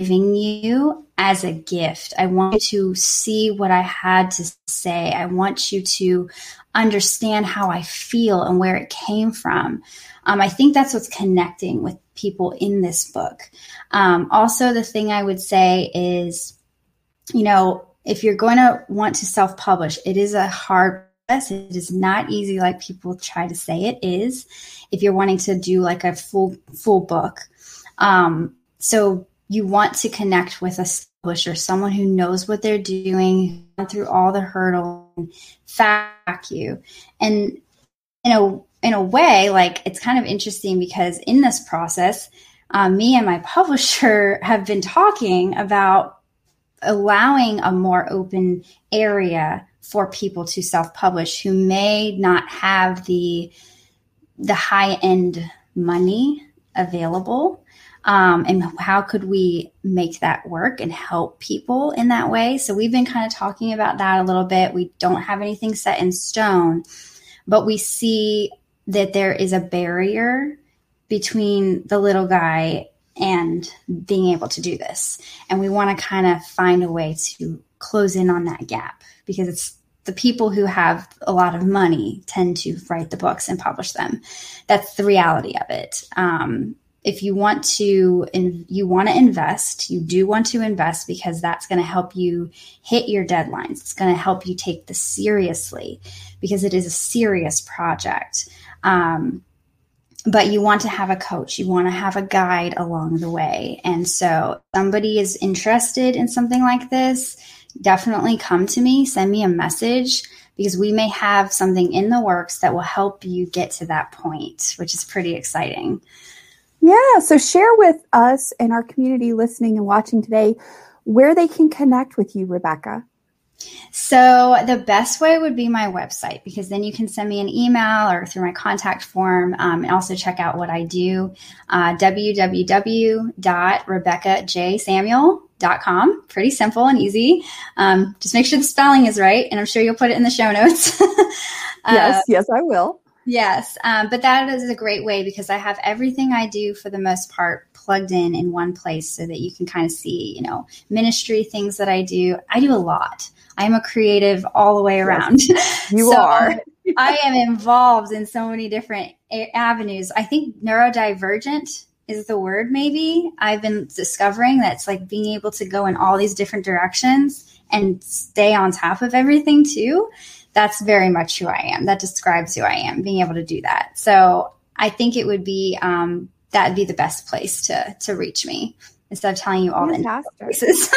giving you as a gift. I want you to see what I had to say. I want you to understand how I feel and where it came from. Um, I think that's what's connecting with people in this book. Um, also, the thing I would say is, you know, if you're going to want to self publish, it is a hard process. It is not easy like people try to say it is. If you're wanting to do like a full full book, um, so you want to connect with a publisher, someone who knows what they're doing, through all the hurdles, fact you, and you know in a way, like it's kind of interesting because in this process, um, me and my (laughs) publisher have been talking about allowing a more open area for people to self-publish who may not have the the high-end money available um, and how could we make that work and help people in that way so we've been kind of talking about that a little bit we don't have anything set in stone but we see that there is a barrier between the little guy and being able to do this. And we want to kind of find a way to close in on that gap because it's the people who have a lot of money tend to write the books and publish them. That's the reality of it. Um, if you want to in, you want to invest you do want to invest because that's going to help you hit your deadlines. It's going to help you take this seriously because it is a serious project. Um, but you want to have a coach. You want to have a guide along the way. And so somebody is interested in something like this definitely come to me send me a message because we may have something in the works that will help you get to that point which is pretty exciting Yeah, so share with us and our community listening and watching today where they can connect with you, Rebekah. So, the best way would be my website because then you can send me an email or through my contact form um, and also check out what I do. Uh, www.rebekahjsamuel.com. Pretty simple and easy. Um, just make sure the spelling is right, and I'm sure you'll put it in the show notes. (laughs) yes, uh, yes, I will. Yes, um, but that is a great way because I have everything I do for the most part plugged in in one place so that you can kind of see, you know, ministry things that I do. I do a lot. I'm a creative all the way around. Yes, (laughs) you so are. I am involved in so many different avenues. I think neurodivergent is the word, maybe. I've been discovering that's like being able to go in all these different directions and stay on top of everything too. That's very much who I am. That describes who I am, being able to do that. So I think it would be um, that'd be the best place to to reach me instead of telling you all Fantastic. the (laughs) places.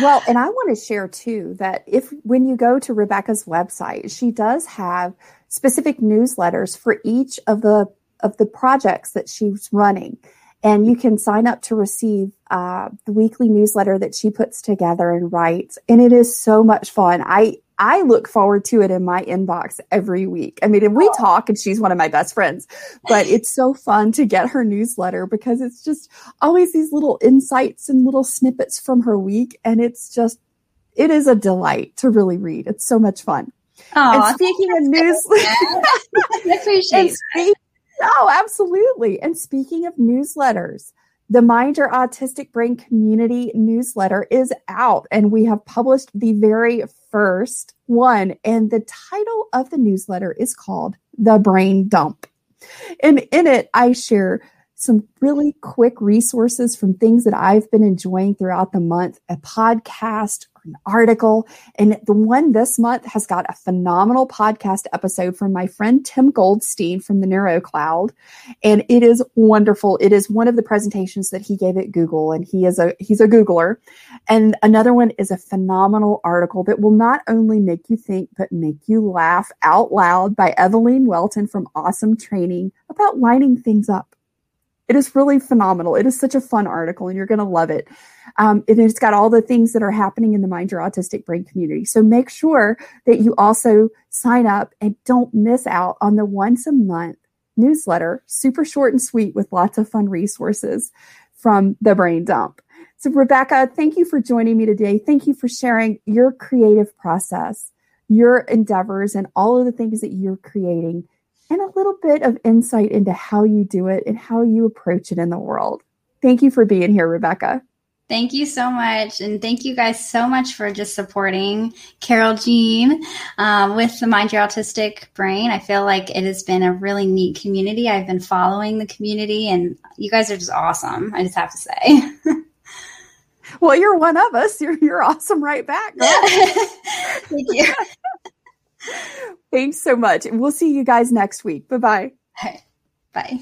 well, and I want to share too that if when you go to Rebekah's website, she does have specific newsletters for each of the of the projects that she's running. And you can sign up to receive uh, the weekly newsletter that she puts together and writes. And it is so much fun. I I look forward to it in my inbox every week. I mean, we talk and she's one of my best friends, but it's so fun to get her newsletter because it's just always these little insights and little snippets from her week. And it's just, it is a delight to really read. It's so much fun. Oh, and speaking of newsletters, (laughs) I appreciate (laughs) speak, Oh, absolutely. And speaking of newsletters, the Mind Your Autistic Brain community newsletter is out, and we have published the very first one. And the title of the newsletter is called The Brain Dump. And in it, I share some really quick resources from things that I've been enjoying throughout the month, a podcast an article. And the one this month has got a phenomenal podcast episode from my friend Tim Goldstein from the Neuro Cloud. And it is wonderful. It is one of the presentations that he gave at Google and he is a, he's a Googler. And another one is a phenomenal article that will not only make you think, but make you laugh out loud by Evelyn Welton from Awesome Training about lining things up. It is really phenomenal. It is such a fun article, and you're going to love it. Um, and it's got all the things that are happening in the Mind Your Autistic Brain community. So make sure that you also sign up and don't miss out on the once a month newsletter, super short and sweet with lots of fun resources from the Brain Dump. So, Rebekah, thank you for joining me today. Thank you for sharing your creative process, your endeavors, and all of the things that you're creating and a little bit of insight into how you do it and how you approach it in the world. Thank you for being here, Rebekah. Thank you so much. And thank you guys so much for just supporting Carole Jean um, with the Mind Your Autistic Brain. I feel like it has been a really neat community. I've been following the community, and you guys are just awesome. I just have to say. (laughs) well, you're one of us. You're, you're awesome right back. (laughs) thank you. (laughs) Thanks so much. We'll see you guys next week. Bye-bye. Bye.